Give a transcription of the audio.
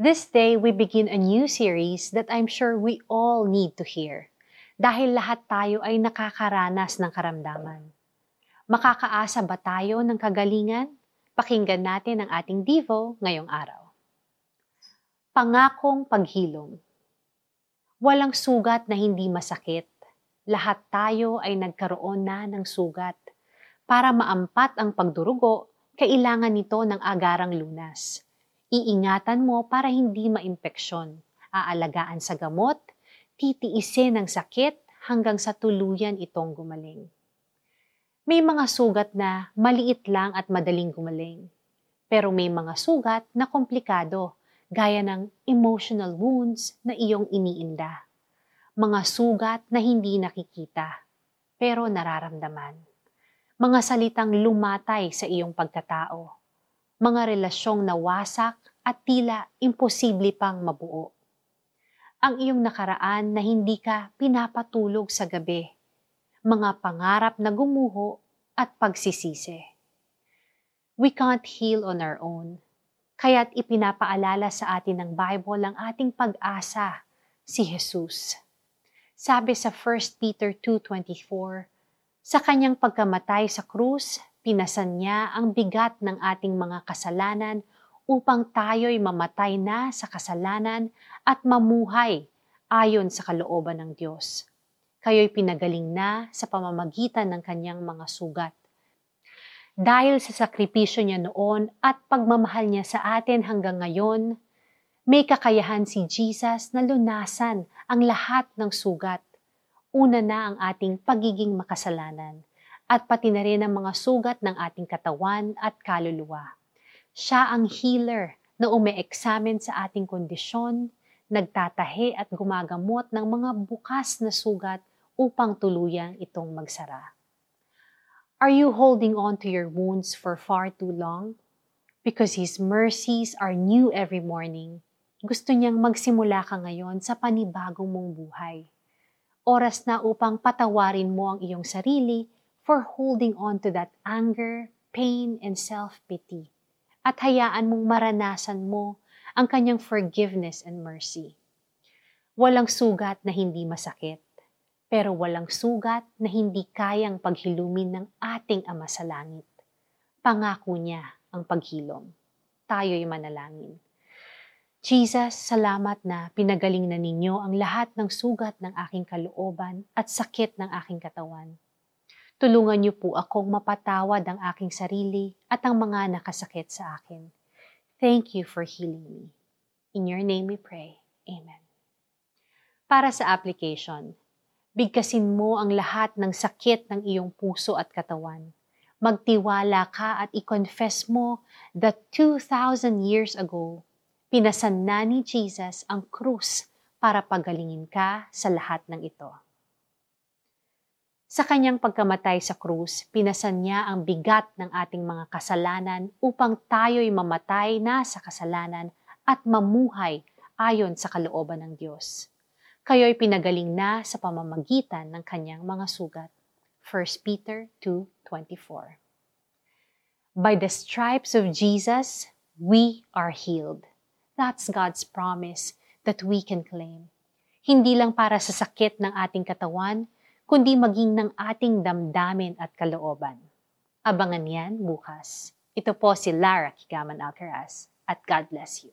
This day, we begin a new series that I'm sure we all need to hear. Dahil lahat tayo ay nakakaranas ng karamdaman. Makakaasa ba tayo ng kagalingan? Pakinggan natin ang ating Devo ngayong araw. Pangakong paghilom. Walang sugat na hindi masakit. Lahat tayo ay nagkaroon na ng sugat. Para maampat ang pagdurugo, kailangan nito ng agarang lunas. Iingatan mo para hindi maimpeksyon. Aalagaan sa gamot, titiisin ang sakit hanggang sa tuluyan itong gumaling. May mga sugat na maliit lang at madaling gumaling. Pero may mga sugat na komplikado, gaya ng emotional wounds na iyong iniinda. Mga sugat na hindi nakikita, pero nararamdaman mga salitang lumatay sa iyong pagkatao, mga relasyong nawasak at tila imposible pang mabuo. Ang iyong nakaraan na hindi ka pinapatulog sa gabi, mga pangarap na gumuho at pagsisisi. We can't heal on our own, kaya't ipinapaalala sa atin ng Bible ang ating pag-asa, si Jesus. Sabi sa 1 Peter 2.24, sa kanyang pagkamatay sa krus, pinasan niya ang bigat ng ating mga kasalanan upang tayo'y mamatay na sa kasalanan at mamuhay ayon sa kalooban ng Diyos. Kayo'y pinagaling na sa pamamagitan ng kanyang mga sugat. Dahil sa sakripisyo niya noon at pagmamahal niya sa atin hanggang ngayon, may kakayahan si Jesus na lunasan ang lahat ng sugat una na ang ating pagiging makasalanan at pati na rin ang mga sugat ng ating katawan at kaluluwa. Siya ang healer na ume-examine sa ating kondisyon, nagtatahi at gumagamot ng mga bukas na sugat upang tuluyang itong magsara. Are you holding on to your wounds for far too long? Because His mercies are new every morning. Gusto niyang magsimula ka ngayon sa panibagong mong buhay oras na upang patawarin mo ang iyong sarili for holding on to that anger, pain, and self-pity. At hayaan mong maranasan mo ang kanyang forgiveness and mercy. Walang sugat na hindi masakit, pero walang sugat na hindi kayang paghilumin ng ating Ama sa Langit. Pangako niya ang paghilom. Tayo'y manalangin. Jesus, salamat na pinagaling na ninyo ang lahat ng sugat ng aking kalooban at sakit ng aking katawan. Tulungan niyo po akong mapatawad ang aking sarili at ang mga nakasakit sa akin. Thank you for healing me. In your name we pray. Amen. Para sa application, bigkasin mo ang lahat ng sakit ng iyong puso at katawan. Magtiwala ka at i-confess mo that 2,000 years ago, Pinasan na ni Jesus ang krus para pagalingin ka sa lahat ng ito. Sa kanyang pagkamatay sa krus, pinasan niya ang bigat ng ating mga kasalanan upang tayo'y mamatay na sa kasalanan at mamuhay ayon sa kalooban ng Diyos. Kayo'y pinagaling na sa pamamagitan ng kanyang mga sugat. 1 Peter 2.24 By the stripes of Jesus, we are healed. That's God's promise that we can claim. Hindi lang para sa sakit ng ating katawan, kundi maging ng ating damdamin at kalooban. Abangan yan bukas. Ito po si Lara Kigaman Alcaraz at God bless you.